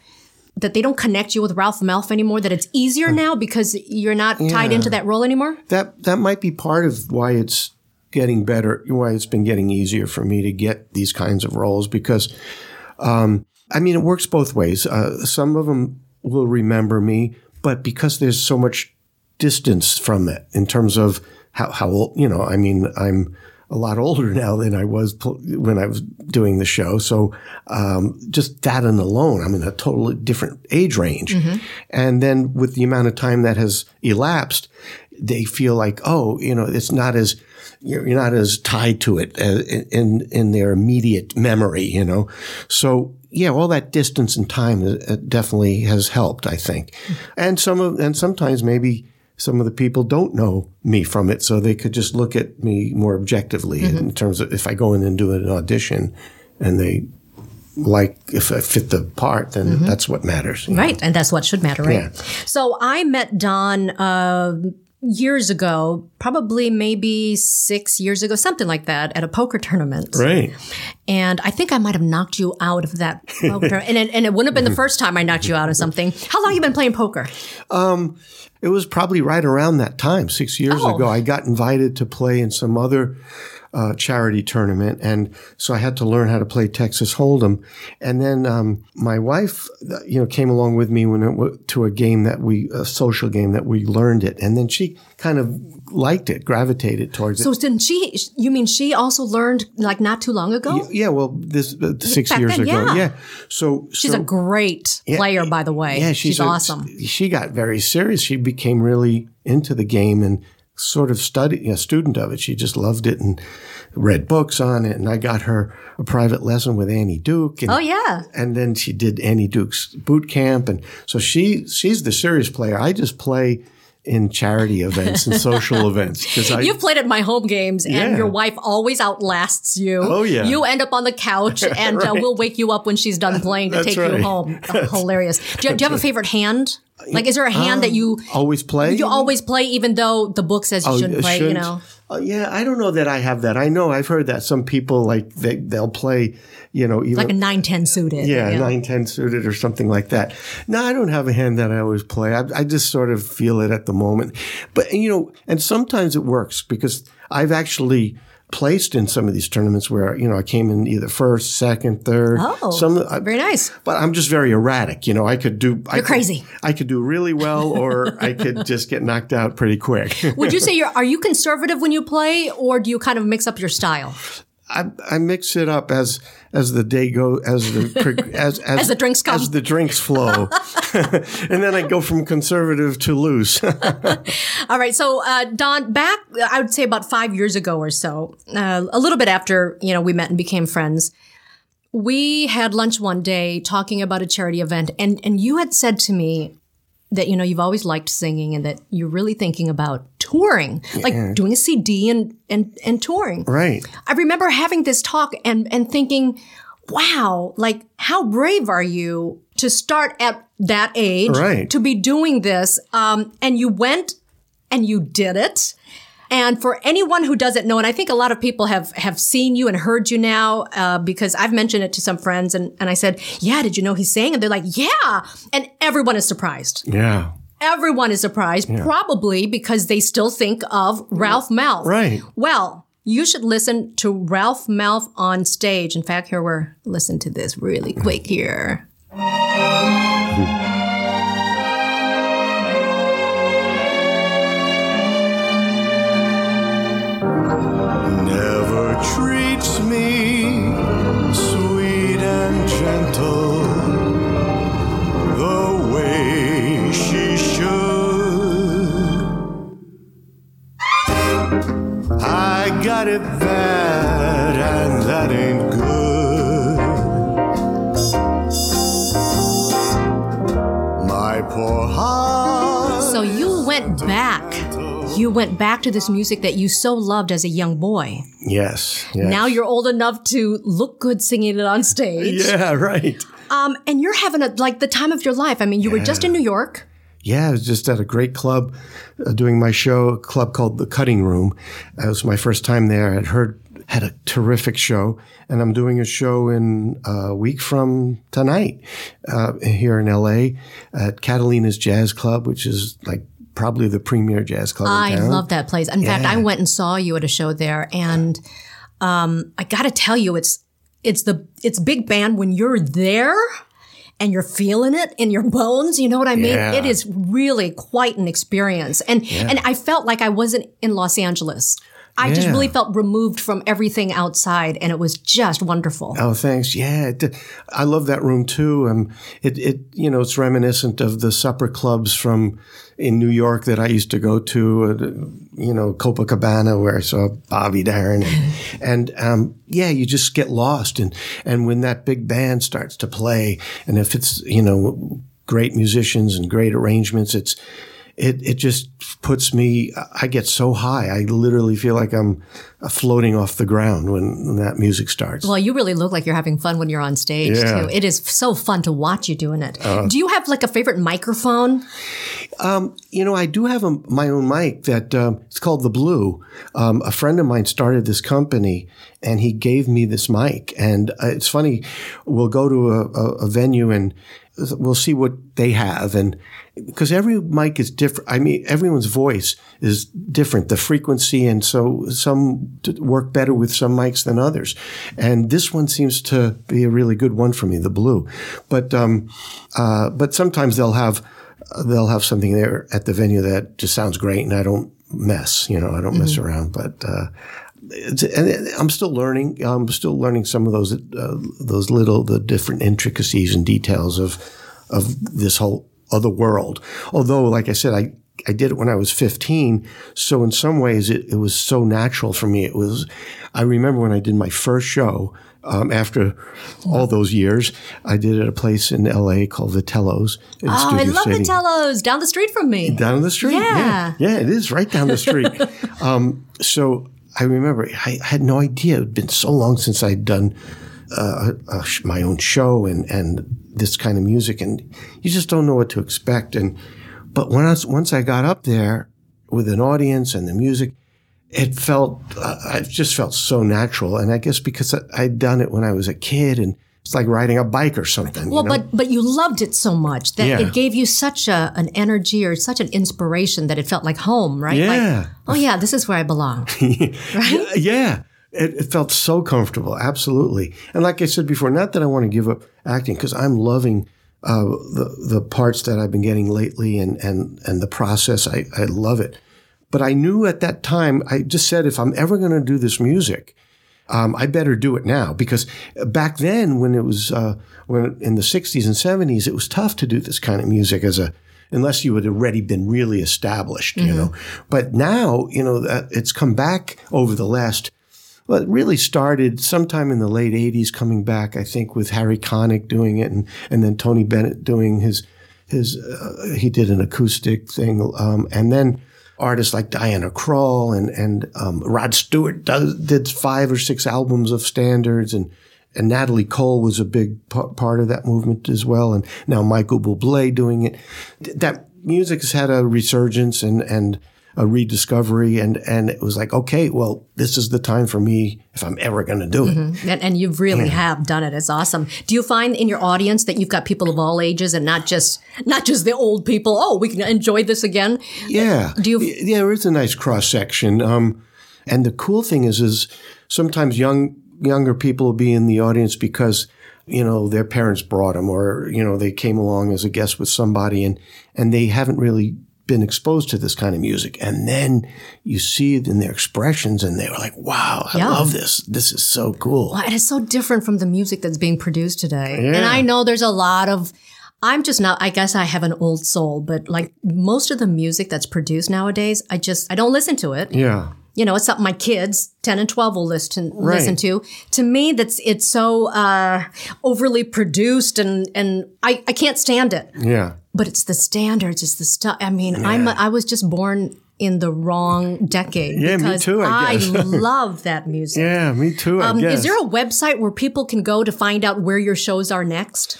That they don't connect you with Ralph Malph anymore. That it's easier now because you're not tied into that role anymore. that that might be part of why it's getting better, why it's been getting easier for me to get these kinds of roles because, um, I mean, it works both ways. Uh, some of them will remember me, but because there's so much distance from it in terms of how, how old, you know, I mean, I'm a lot older (laughs) now than I was pl- when I was doing the show. So, um, just that and alone, I'm in a totally different age range. And then with the amount of time that has elapsed, they feel like, oh, you know, it's not as, you're you're not as tied to it uh, in, in their immediate memory, you know? So, yeah, all that distance and time uh, definitely has helped, I think. And some of, and sometimes maybe some of the people don't know me from it, so they could just look at me more objectively in terms of if I go in and do an audition and they like if I fit the part, then that's what matters. you know? Right. And that's what should matter, right? Yeah. So I met Don uh, years ago, probably maybe six years ago, something like that, at a poker tournament. Right. And I think I might have knocked you out of that (laughs) poker tournament. And it, and it wouldn't have been the first time I knocked you out of something. How long you been playing poker? Um, it was probably right around that time, six years Oh. ago. I got invited to play in some other uh, charity tournament, and so I had to learn how to play Texas Hold'em. And then um, my wife, uh, you know, came along with me when it w- to a game that we a social game that we learned it, and then she kind of liked it, gravitated towards it. So didn't she? You mean she also learned like not too long ago? Yeah, well, this uh, six Back years then, ago. yeah. Yeah. So She's so, a great player, by the way. Yeah, she's, a- awesome. She got very serious. She became really into the game and sort of study a student of it. She just loved it and read books on it. And I got her a private lesson with Annie Duke. And, Oh yeah. and then she did Annie Duke's boot camp, and so she she's the serious player. I just play in charity events and social (laughs) events because I You've played at my home games, and Yeah. your wife always outlasts you. Oh, yeah. You end up on the couch, and uh, (laughs) we'll wake you up when she's done playing to That's take you home. (laughs) Oh, hilarious. Do you, do you have a favorite hand? Like, is there a hand that you always play. you always play, even though the book says you shouldn't Uh, play? You shouldn't- know. Uh, yeah, I don't know that I have that. I know I've heard that some people like they they'll play, you know, even Like a nine ten suited. yeah, you know. nine ten suited or something like that. No, I don't have a hand that I always play. I, I just sort of feel it at the moment. But you know, and sometimes it works because I've actually placed in some of these tournaments where you know I came in either first, second, third. Oh, some I, very nice. but I'm just very erratic. You know, I could do. You're could- crazy. I could do really well, or I could just get knocked out pretty quick. Would you (laughs) say you're are you conservative when you play, or do you kind of mix up your style I, I mix it up as as the day go as the (laughs) as as, As the drinks come. as the drinks flow, (laughs) and then I go from conservative to loose. (laughs) All right. So, uh, Don, back, I would say about five years ago or so, uh, a little bit after, you know, we met and became friends, we had lunch one day talking about a charity event. And, and you had said to me that, you know, you've always liked singing and that you're really thinking about touring, like doing a CD and, and, and touring. right. I remember having this talk and, and thinking, wow, like how brave are you to start at that age Right. to be doing this? Um, and you went and you did it. And for anyone who doesn't know, and I think a lot of people have have seen you and heard you now, uh, because I've mentioned it to some friends, and, and I said, "Yeah, did you know he sang?" And they're like, "Yeah," and everyone is surprised. Yeah. Everyone is surprised, probably because they still think of Ralph Malph. Right. Well, you should listen to Ralph Malph on stage. In fact, here we're listen to this really quick here. never treats me sweet and gentle You went back to this music that you so loved as a young boy. Yes. yes. Now you're old enough to look good singing it on stage. (laughs) Yeah. Right. Um, and you're having a like the time of your life. I mean, you were just in New York. Yeah, I was just at a great club uh, doing my show, a club called The Cutting Room. That was my first time there. I'd heard, had a terrific show, and I'm doing a show in a week from tonight uh, here in LA at Catalina's Jazz Club, which is like probably the premier jazz club I love that place. In fact, I went and saw you at a show there, and um, I got to tell you, it's it's the it's big band when you're there and you're feeling it in your (laughs) bones. You know what I mean? Yeah. It is really quite an experience, and and I felt like I wasn't in Los Angeles. I just really felt removed from everything outside, and it was just wonderful. Oh, thanks. Yeah, it, I love that room too. Um, it, it, you know, it's reminiscent of the supper clubs from in New York that I used to go to. Uh, you know, Copacabana, where I saw Bobby Darin, and, (laughs) and um, yeah, you just get lost. And and when that big band starts to play, and if it's you know great musicians and great arrangements, it's it it just puts me. I get so high. I literally feel like I'm uh, floating off the ground when, when that music starts. Well, you really look like you're having fun when you're on stage Yeah. Too. It is so fun to watch you doing it. Do you have like a favorite microphone? You know, I do have a, my own mic that um, it's called the Blue. Um, a friend of mine started this company, and he gave me this mic. And uh, it's funny, we'll go to a, a, a venue and we'll see what they have, and because every mic is different. I mean, everyone's voice is different, the frequency, and so some work better with some mics than others. And this one seems to be a really good one for me, the blue. But, um, uh, but sometimes they'll have, they'll have something there at the venue that just sounds great and I don't mess, you know, I don't mess around, but, uh, it's, and I'm still learning. I'm still learning some of those uh, those little the different intricacies and details of of this whole other world. Although, like I said, I I did it when I was 15, so in some ways it, it was so natural for me. It was. I remember when I did my first show. Um, after all those years, I did it at a place in LA called Vitello's. In Oh, I love City. Vitello's down the street from me. Down the street. Yeah. Yeah. Yeah, it is right down the street. (laughs) um, so I remember I had no idea. It had been so long since I'd done uh, a, my own show and, and this kind of music, and you just don't know what to expect. And but when I once I got up there with an audience and the music, it felt uh, I just felt so natural. And I guess because I, I'd done it when I was a kid, and it's like riding a bike or something. Well, you know? but but you loved it so much that Yeah. it gave you such a an energy or such an inspiration that it felt like home, right? Yeah. Like, oh yeah, this is where I belong. (laughs) Yeah, yeah. It, it felt so comfortable, absolutely. And like I said before, not that I want to give up acting because I'm loving uh, the the parts that I've been getting lately and and and the process. I I love it. But I knew at that time, I just said, if I'm ever going to do this music, um, I better do it now because back then, when it was uh, when in the '60s and '70s, it was tough to do this kind of music as a unless you had already been really established, you know. But now, you know, it's come back over the last. Well, it really started sometime in the late '80s, coming back. I think with Harry Connick doing it, and and then Tony Bennett doing his his. Uh, he did an acoustic thing, um, and then artists like Diana Krall and and um, Rod Stewart does, did five or six albums of standards, and and Natalie Cole was a big p- part of that movement as well, and now Michael Bublé doing it. That music has had a resurgence and and a rediscovery, and and it was like, okay, well, this is the time for me if I'm ever going to do it. And, and you really have done it. It's awesome. Do you find in your audience that you've got people of all ages and not just not just the old people? Oh, we can enjoy this again. Yeah. Do you- Yeah, there is a nice cross section. Um, and the cool thing is, is sometimes young younger people will be in the audience because you know their parents brought them, or you know they came along as a guest with somebody, and and they haven't really been exposed to this kind of music. And then you see it in their expressions, and they were like, "Wow, I Yeah. love this. This is so cool." Well, it is so different from the music that's being produced today. And I know there's a lot of I'm just not I guess I have an old soul, but like most of the music that's produced nowadays, I just I don't listen to it. Yeah. You know, it's something my kids, 10 and 12 will listen Right. listen to. To me that's it's so uh overly produced and and I I can't stand it. Yeah. But it's the standards, it's the stuff. I mean, I'm I was just born in the wrong decade Yeah, me too, I guess. (laughs) love that music. Yeah. Me too. I Um, guess. is there a website where people can go to find out where your shows are next?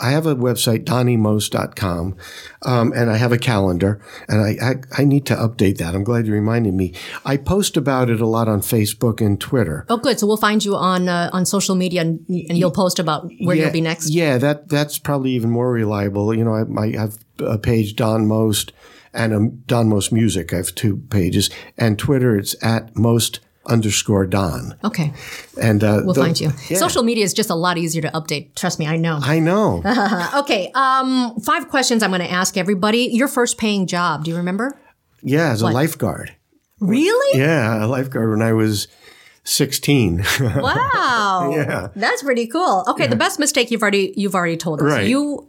I have a website, donniemost.com, um, and I have a calendar, and I, I, I need to update that. I'm glad you reminded me. I post about it a lot on Facebook and Twitter. Oh, good. So we'll find you on uh, on social media, and, and you'll post about where yeah, you'll be next. Yeah, that that's probably even more reliable. You know, I, I have a page, Don Most, and um, Don Most Music. I have two pages, and Twitter, it's at most underscore Don. Okay, And uh, we'll tho- find you. Yeah. Social media is just a lot easier to update. Trust me, I know. I know. (laughs) Okay, um, five questions I'm going to ask everybody. Your first paying job, do you remember? Yeah, as a lifeguard. Really? Yeah, a lifeguard when I was 16. (laughs) Wow. Yeah. That's pretty cool. Okay, the best mistake you've already you've already told us. Right. You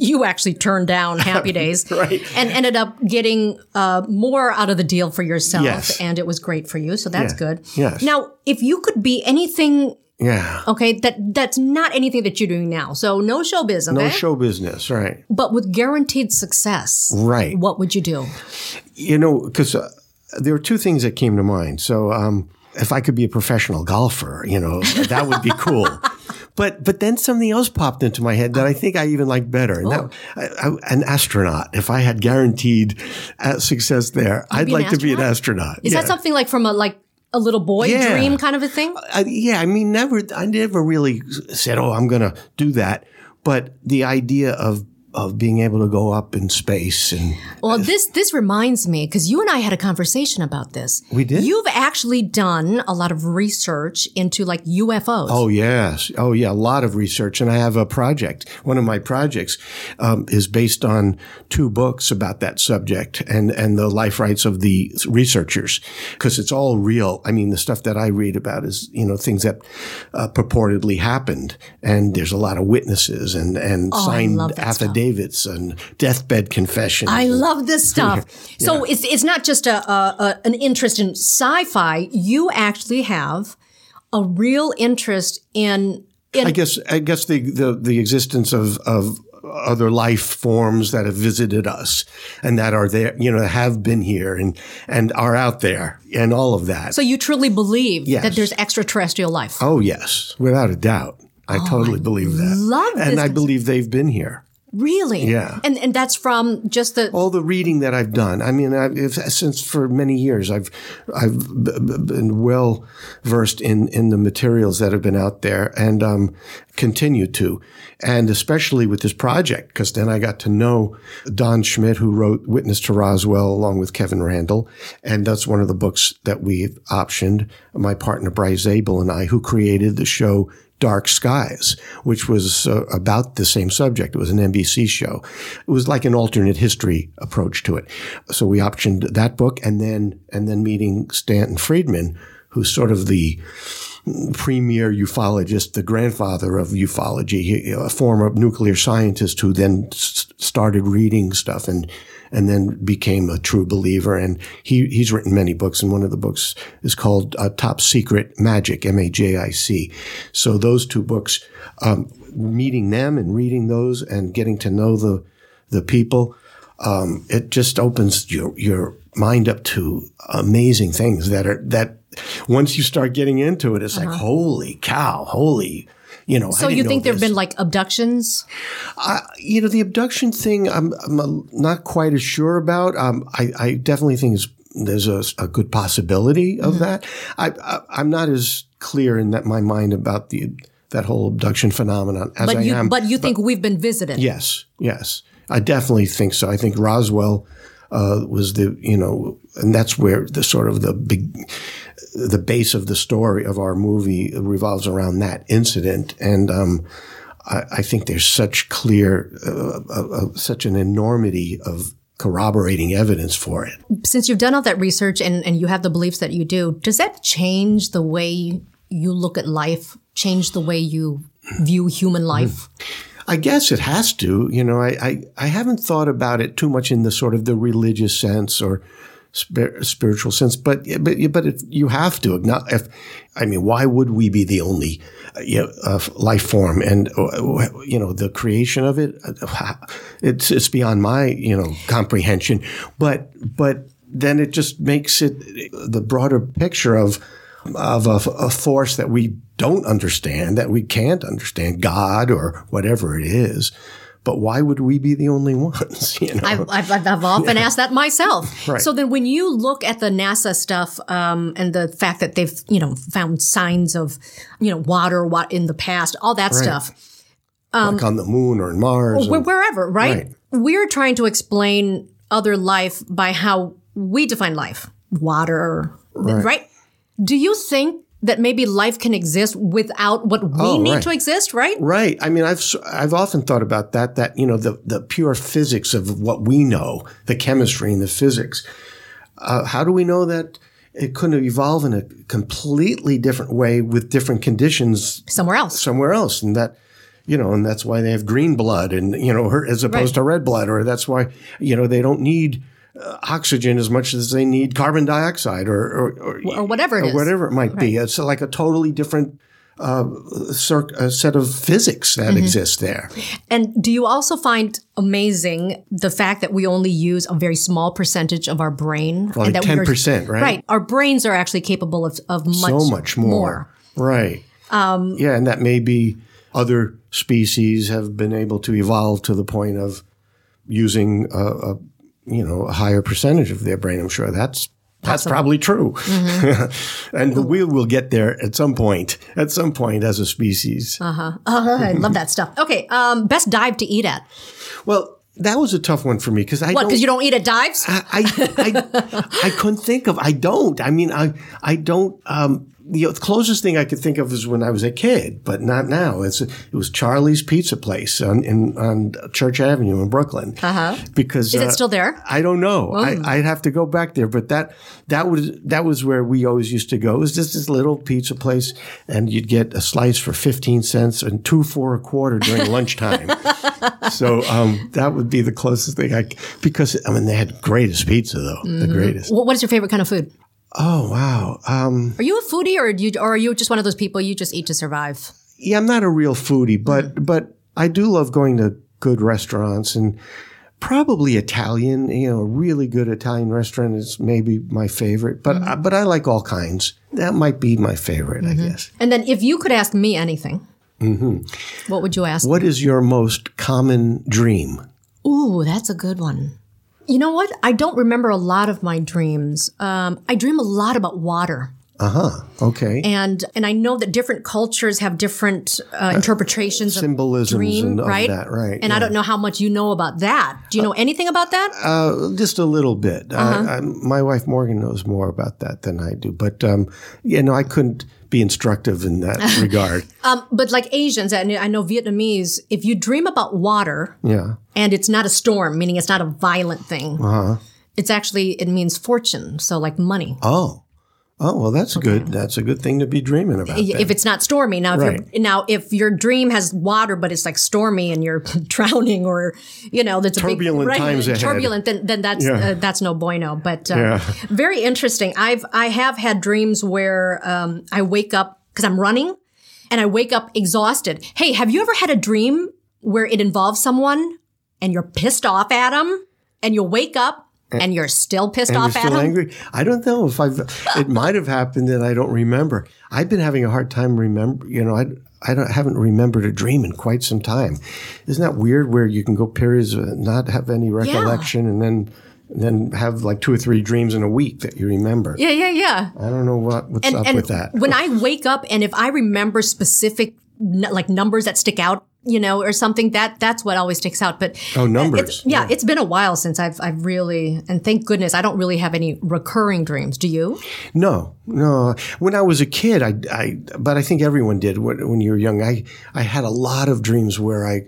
you actually turned down Happy (laughs) Days Right. and ended up getting uh, more out of the deal for yourself, Yes. and it was great for you. So that's Yeah. good. Yes. Now, if you could be anything, yeah. okay, that that's not anything that you're doing now. So no showbiz, okay, No show business, right? but with guaranteed success, Right. What would you do? You know, because uh, there are two things that came to mind. So, um, if I could be a professional golfer, you know, that would be cool. (laughs) But but then something else popped into my head that I think I even like better, and that I, I, an astronaut. If I had guaranteed uh, success there, I'd be an like to be an astronaut? Is that something like from a like a little boy Yeah. dream kind of a thing? I, yeah, I mean, never. I never really said, "Oh, I'm going to do that." But the idea of of being able to go up in space and Well, this this reminds me because you and I had a conversation about this. We did? You've actually done a lot of research into like UFOs. Oh yes, oh yeah, a lot of research, and I have a project. One of my projects um, is based on two books about that subject and and the life rights of the researchers, because it's all real. I mean, the stuff that I read about is you know things that uh, purportedly happened, and there's a lot of witnesses and and Oh, signed stuff. Affidavits and deathbed confessions. I love this (laughs) stuff. So it's it's not just a, a, a an interest in sci-fi. You actually have a real interest in in I guess I guess the the, the existence of of other life forms that have visited us and that are there, you know, have been here and and are out there and all of that. so you truly believe Yes. that there's extraterrestrial life. oh yes, without a doubt. I oh, totally believe that. Oh, love and. I believe they've been here. Really? Yeah. And and that's from just the all the reading that I've done. I mean, I've, if, since for many years, I've I've b- b- been well versed in in the materials that have been out there, and um, continue to, and especially with this project, because then I got to know Don Schmitt, who wrote Witness to Roswell, along with Kevin Randle, and that's one of the books that we've optioned. My partner Bryce Zabel and I, who created the show Dark Skies, which was uh, about the same subject. It was an NBC show. It was like an alternate history approach to it. So we optioned that book and then, and then meeting Stanton Friedman, who's sort of the premier ufologist, the grandfather of ufology, a former nuclear scientist who then s- started reading stuff and and then became a true believer. And he he's written many books, and one of the books is called uh, Top Secret Majic, M A J I C. So those two books, um, meeting them and reading those and getting to know the the people, um, it just opens your your mind up to amazing things that are that once you start getting into it, it's like holy cow, holy. You know, I. So you think there have been like abductions? you know, the abduction thing, I'm, I'm uh not quite as sure about. Um, I, I definitely think there's a, a good possibility of that. I, I, I'm not as clear in that my mind about the that whole abduction phenomenon as I But you am. but you think we've been visited? yes, yes, I definitely think so. I think Roswell uh, was the you know, and that's where the sort of the big the base of the story of our movie revolves around that incident, and um, I, I think there's such clear, uh, uh, uh, such an enormity of corroborating evidence for it. Since you've done all that research and, and you have the beliefs that you do, does that change the way you look at life? Change the way you view human life? I guess it has to. You know, I, I, I haven't thought about it too much in the sort of the religious sense or spir- spiritual sense, but but but if you have to. If I mean, why would we be the only uh, you know, uh, life form? And uh, you know, the creation of it, uh, it's it's beyond my you know comprehension. But but then it just makes it the broader picture of of a, a force that we don't understand, that we can't understand, God or whatever it is. But why would we be the only ones? (laughs) You know? I've, I've, I've (laughs) often asked that myself. Right. So then, when you look at the NASA stuff um, and the fact that they've you know found signs of you know water what in the past, all that stuff, like on the moon or in Mars. Or and- wherever, right? Right. We're trying to explain other life by how we define life, water, right? Do you think that maybe life can exist without what we Oh, need right. to exist, right? Right. I mean, I've I've often thought about that. That you know, the the pure physics of what we know, the chemistry and the physics. Uh, how do we know that it couldn't evolve in a completely different way with different conditions Somewhere else. somewhere else? And that, you know, and that's why they have green blood, and you know, as opposed Right. to red blood, or that's why you know they don't need. Uh, oxygen as much as they need carbon dioxide or or, or, Or whatever it or is. whatever it might be. It's like a totally different uh, circ- a set of physics that Mm-hmm. exists there. And do you also find amazing the fact that we only use a very small percentage of our brain? Like we 10%, right? Right. Our brains are actually capable of, of much, so much more. Right. Um, yeah, and that may be other species have been able to evolve to the point of using a, a you know a higher percentage of their brain. I'm sure that's that's probably true, Mm-hmm. (laughs) and we will get there at some point. At some point, as a species. Oh, I love that stuff. Okay. Um, best dive to eat at. Well, that was a tough one for me because I What? Because you don't eat at dives? I, I, I, I couldn't think of. I don't. I mean, I, I don't. Um, the closest thing I could think of is when I was a kid, but not now. It's it was Charlie's Pizza Place on in on Church Avenue in Brooklyn. Uh-huh. Because Is it uh, still there? I don't know. I, I'd have to go back there, but that that was that was where we always used to go. It was just this little pizza place, and you'd get a slice for fifteen cents and two for a quarter during (laughs) lunchtime. so um, that would be the closest thing I because I mean they had greatest pizza though, the greatest. What is your favorite kind of food? Oh wow. Um, Are you a foodie or, do you, or are you just one of those people you just eat to survive? yeah, I'm not a real foodie, but mm. but I do love going to good restaurants and probably Italian. You know, a really good Italian restaurant is maybe my favorite, but mm-hmm. I, but I like all kinds. That might be my favorite, I mm-hmm. guess. And then if you could ask me anything, mm-hmm. what would you ask? What is your most common dream? Ooh, that's a good one. You know what? I don't remember a lot of my dreams. Um, I dream a lot about water. Uh huh. Okay. And and I know that different cultures have different uh, interpretations Symbolisms of dream, and of right? that, right, And I don't know how much you know about that. Do you know anything about that? Uh, just a little bit. Uh-huh. I, I, my wife Morgan knows more about that than I do, but um, you know, I couldn't be instructive in that (laughs) regard. um, but like Asians, and I know Vietnamese, if you dream about water Yeah. and it's not a storm, meaning it's not a violent thing, Uh-huh. it's actually it means fortune, so like money. Oh. Oh well, that's good. That's a good thing to be dreaming about. then. if it's not stormy. Now, if Right. you're, now if your dream has water, but it's like stormy and you're (laughs) drowning, or you know, that's a Turbulent big, times ahead. Turbulent, then then that's Yeah. uh, that's no bueno. But uh, Yeah. very interesting. I've I have had dreams where um, I wake up because I'm running, and I wake up exhausted. Hey, have you ever had a dream where it involves someone and you're pissed off at them, and you wake up and you're still pissed and you're off at still angry. I don't know if I've. It might have happened and I don't remember. I've been having a hard time remember. You know, I I don't haven't remembered a dream in quite some time. Isn't that weird? Where you can go periods of not have any recollection and then then have like two or three dreams in a week that you remember. Yeah, yeah, yeah. I don't know what what's and, up and with that. when I wake up and if I remember specific like numbers that stick out, you know, or something that that's what always sticks out. But Oh, numbers. it's, yeah, it's been a while since I've I've really and thank goodness I don't really have any recurring dreams. Do you? No, no. When I was a kid, I, I but I think everyone did when, when you were young. I, I had a lot of dreams where I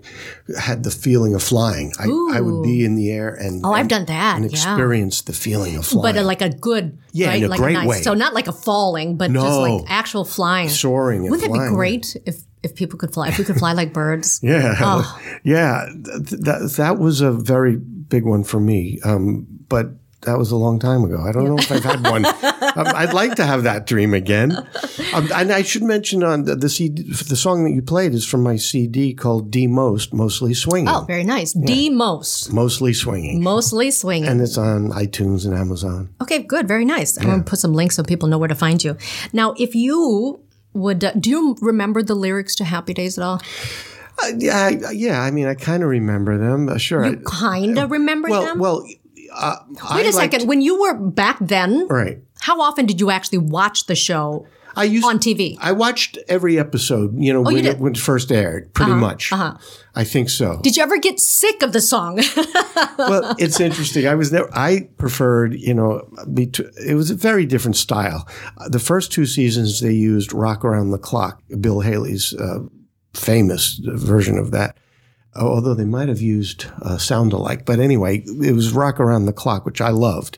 had the feeling of flying. I, I would be in the air and Oh, I've and- done that, and yeah. experience the feeling of flying. But uh, like a good, Yeah, right? in a like great nice. way. So not like a falling, but just No. like actual flying. Soaring Wouldn't that be great if if people could fly? If we could fly like birds? (laughs) yeah, Oh. yeah. Th- that that was a very big one for me. Um, but that was a long time ago. I don't know if I've had one. (laughs) um, I'd like to have that dream again. Um, and I should mention on the, the CD, the song that you played is from my CD called "D Most," mostly swinging. Oh, very nice. D most, mostly swinging. mostly swinging. and it's on iTunes and Amazon. Okay, good, very nice. I'm gonna put some links so people know where to find you. Now, if you would, uh, do you remember the lyrics to Happy Days at all? Uh, yeah, I, yeah. I mean, I kind of remember them. Uh, sure. I- Kind of remember well, them. well. Uh, Wait a a second. When you were back then, Right. how often did you actually watch the show? I used On TV? I watched every episode. You know, when, you it. Uh-huh, when it first aired, pretty much. I think so. Did you ever get sick of the song? (laughs) well, it's interesting. I was there. I preferred, you know, it was a very different style. Uh, The first two seasons they used "Rock Around the Clock," Bill Haley's uh, famous version of that. Although they might have used uh, sound alike, but anyway, it was "Rock Around the Clock," which I loved.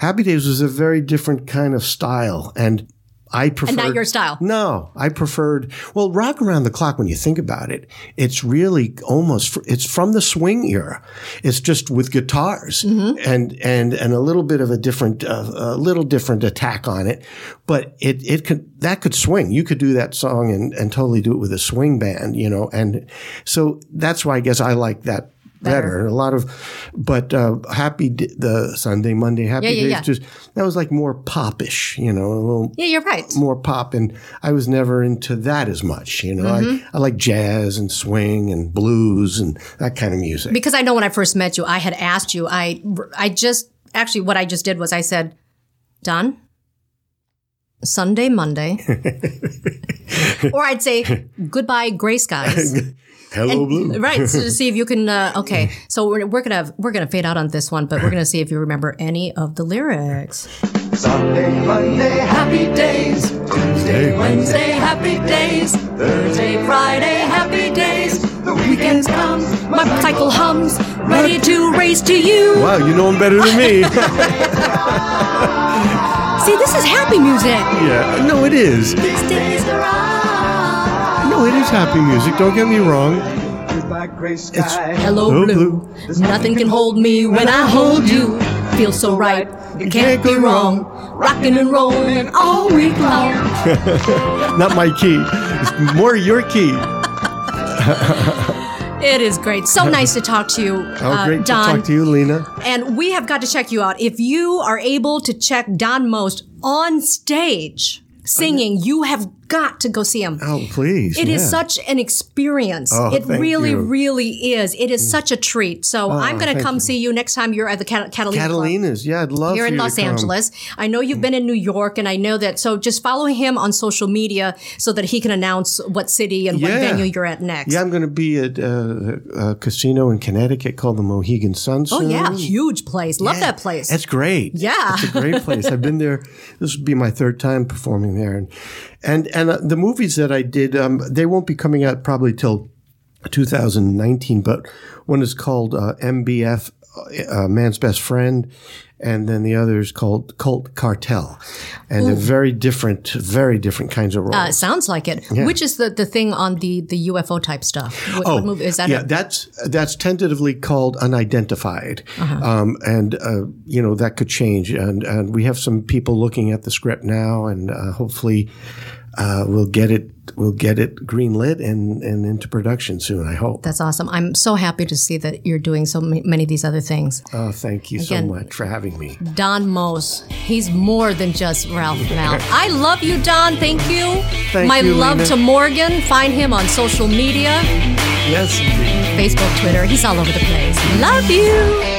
Happy Days was a very different kind of style, and I preferred not your style. No, I preferred well, "Rock Around the Clock." When you think about it, it's really almost it's from the swing era. It's just with guitars Mm-hmm. and and and a little bit of a different uh, a little different attack on it, but it it could that could swing. You could do that song and and totally do it with a swing band, you know. And so that's why I guess I like that. Better. a lot of, but uh, happy D- the Sunday Monday happy Yeah, yeah, days yeah. just that was like more popish, you know, a little yeah, you're right. more pop and I was never into that as much. You know, I, I like jazz and swing and blues and that kind of music. Because I know when I first met you, I had asked you. I I just actually what I just did was I said, Don, Sunday, Monday. (laughs) or I'd say goodbye, gray skies. (laughs) Hello, Blue. right so to (laughs) see if you can uh, okay so we're, we're gonna we're gonna fade out on this one but we're gonna see if you remember any of the lyrics Sunday, Monday, happy days. Tuesday, Wednesday, happy days. Thursday, Friday, happy days. The weekends come, my cycle hums ready to race to you Wow, you know him better than me. See this is happy music yeah, no, it is. These days are on. No, it is happy music. Don't get me wrong. It's gray hello Oh, blue nothing can hold me when i hold you feel so right it can't be wrong rocking and rolling all week long (laughs) Not my key. It's more your key. (laughs) it is great so (laughs) nice to talk to you Oh, uh, great don to talk to you, Lena. And we have got to check you out. If you are able to check Don Most on stage singing, you have got to go see him. Oh, please. It is yeah. such an experience. Oh, it thank really, you. Mm. really is. It is such a treat. So I'm going to come you. see you next time you're at the Cat- Catalina Club Catalina's. Yeah, I'd love for in you Los. Angeles. I know you've been in New York, and I know that. So just follow him on social media so that he can announce what city and what venue you're at next. Yeah, I'm going to be at uh, a casino in Connecticut called the Mohegan Sun. oh yeah, huge place. Love that place. That's great. Yeah. it's a great place. I've been there. (laughs) This will be my third time performing there, and and and uh, the movies that I did, um, they won't be coming out probably till 2019. But one is called uh, MBF, uh, Man's Best Friend, and then the other is called Cult Cartel, and they're very different, very different kinds of roles. Uh, sounds like it. Which is the, the thing on the, the UFO type stuff? What, what movie is that? Oh, yeah, that's that's tentatively called unidentified, um, and uh, you know that could change. And and we have some people looking at the script now, and uh, hopefully uh, we'll get it we'll get it greenlit and and into production soon. I hope. That's awesome. I'm so happy to see that you're doing so many of these other things. Oh, thank you Again- so much for having me. Don Most, he's more than just Ralph Malph. (laughs) I love you, Don. Thank you. Thank My you, love Lena. to Morgan. Find him on social media Yes, indeed. Facebook, Twitter. He's all over the place. Love you.